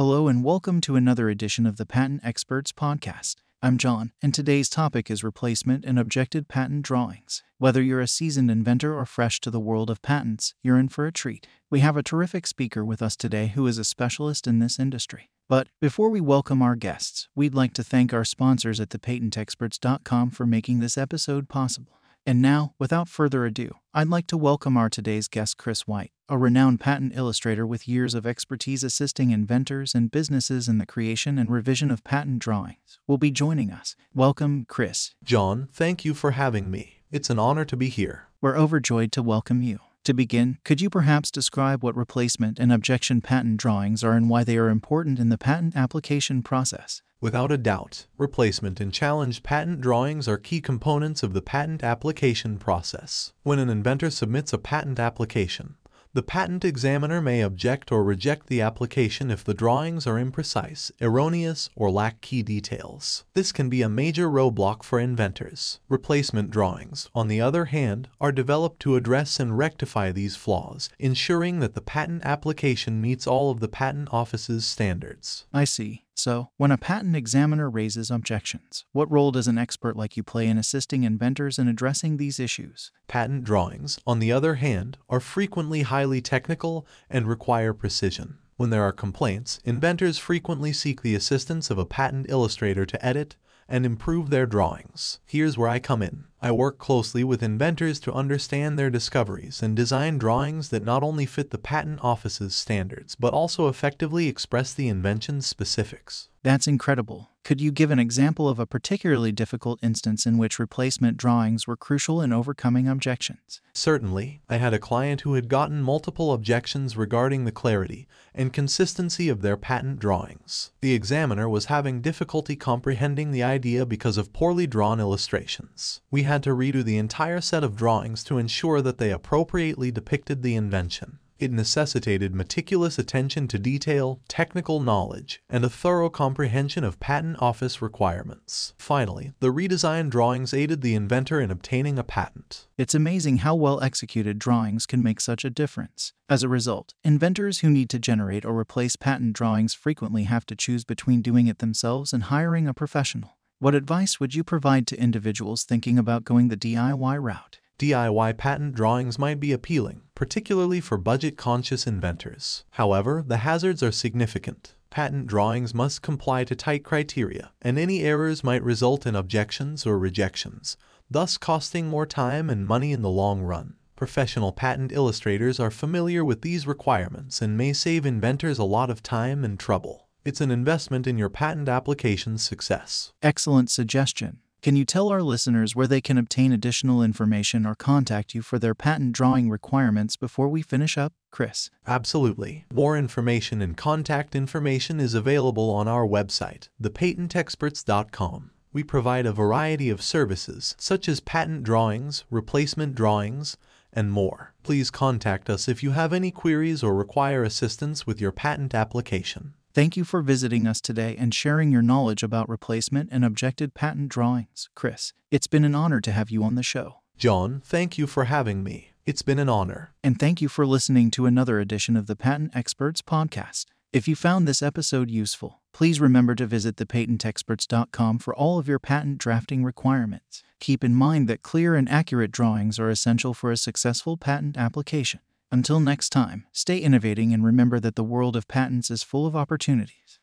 Hello and welcome to another edition of the Patent Experts Podcast. I'm John, and today's topic is replacement and objected patent drawings. Whether you're a seasoned inventor or fresh to the world of patents, you're in for a treat. We have a terrific speaker with us today who is a specialist in this industry. But before we welcome our guests, we'd like to thank our sponsors at thepatentexperts.com for making this episode possible. And now, without further ado, I'd like to welcome our today's guest, Chris White, a renowned patent illustrator with years of expertise assisting inventors and businesses in the creation and revision of patent drawings. Will be joining us. Welcome, Chris. John, thank you for having me. It's an honor to be here. We're overjoyed to welcome you. To begin, could you perhaps describe what replacement and objection patent drawings are and why they are important in the patent application process? Without a doubt, replacement and challenged patent drawings are key components of the patent application process. When an inventor submits a patent application, the patent examiner may object or reject the application if the drawings are imprecise, erroneous, or lack key details. This can be a major roadblock for inventors. Replacement drawings, on the other hand, are developed to address and rectify these flaws, ensuring that the patent application meets all of the Patent Office's standards. I see. So, when a patent examiner raises objections, what role does an expert like you play in assisting inventors in addressing these issues? Patent drawings, on the other hand, are frequently highly technical and require precision. When there are complaints, inventors frequently seek the assistance of a patent illustrator to edit and improve their drawings. Here's where I come in. I work closely with inventors to understand their discoveries and design drawings that not only fit the patent office's standards, but also effectively express the invention's specifics. That's incredible. Could you give an example of a particularly difficult instance in which replacement drawings were crucial in overcoming objections? Certainly, I had a client who had gotten multiple objections regarding the clarity and consistency of their patent drawings. The examiner was having difficulty comprehending the idea because of poorly drawn illustrations. We had to redo the entire set of drawings to ensure that they appropriately depicted the invention. It necessitated meticulous attention to detail, technical knowledge, and a thorough comprehension of patent office requirements. Finally, the redesigned drawings aided the inventor in obtaining a patent. It's amazing how well executed drawings can make such a difference. As a result, inventors who need to generate or replace patent drawings frequently have to choose between doing it themselves and hiring a professional. What advice would you provide to individuals thinking about going the DIY route? DIY patent drawings might be appealing, particularly for budget-conscious inventors. However, the hazards are significant. Patent drawings must comply to tight criteria, and any errors might result in objections or rejections, thus costing more time and money in the long run. Professional patent illustrators are familiar with these requirements and may save inventors a lot of time and trouble. It's an investment in your patent application's success. Excellent suggestion. Can you tell our listeners where they can obtain additional information or contact you for their patent drawing requirements before we finish up, Chris? Absolutely. More information and contact information is available on our website, thepatentexperts.com. We provide a variety of services, such as patent drawings, replacement drawings, and more. Please contact us if you have any queries or require assistance with your patent application. Thank you for visiting us today and sharing your knowledge about replacement and objected patent drawings, Chris. It's been an honor to have you on the show. John, thank you for having me. It's been an honor. And thank you for listening to another edition of the Patent Experts Podcast. If you found this episode useful, please remember to visit thepatentexperts.com for all of your patent drafting requirements. Keep in mind that clear and accurate drawings are essential for a successful patent application. Until next time, stay innovating and remember that the world of patents is full of opportunities.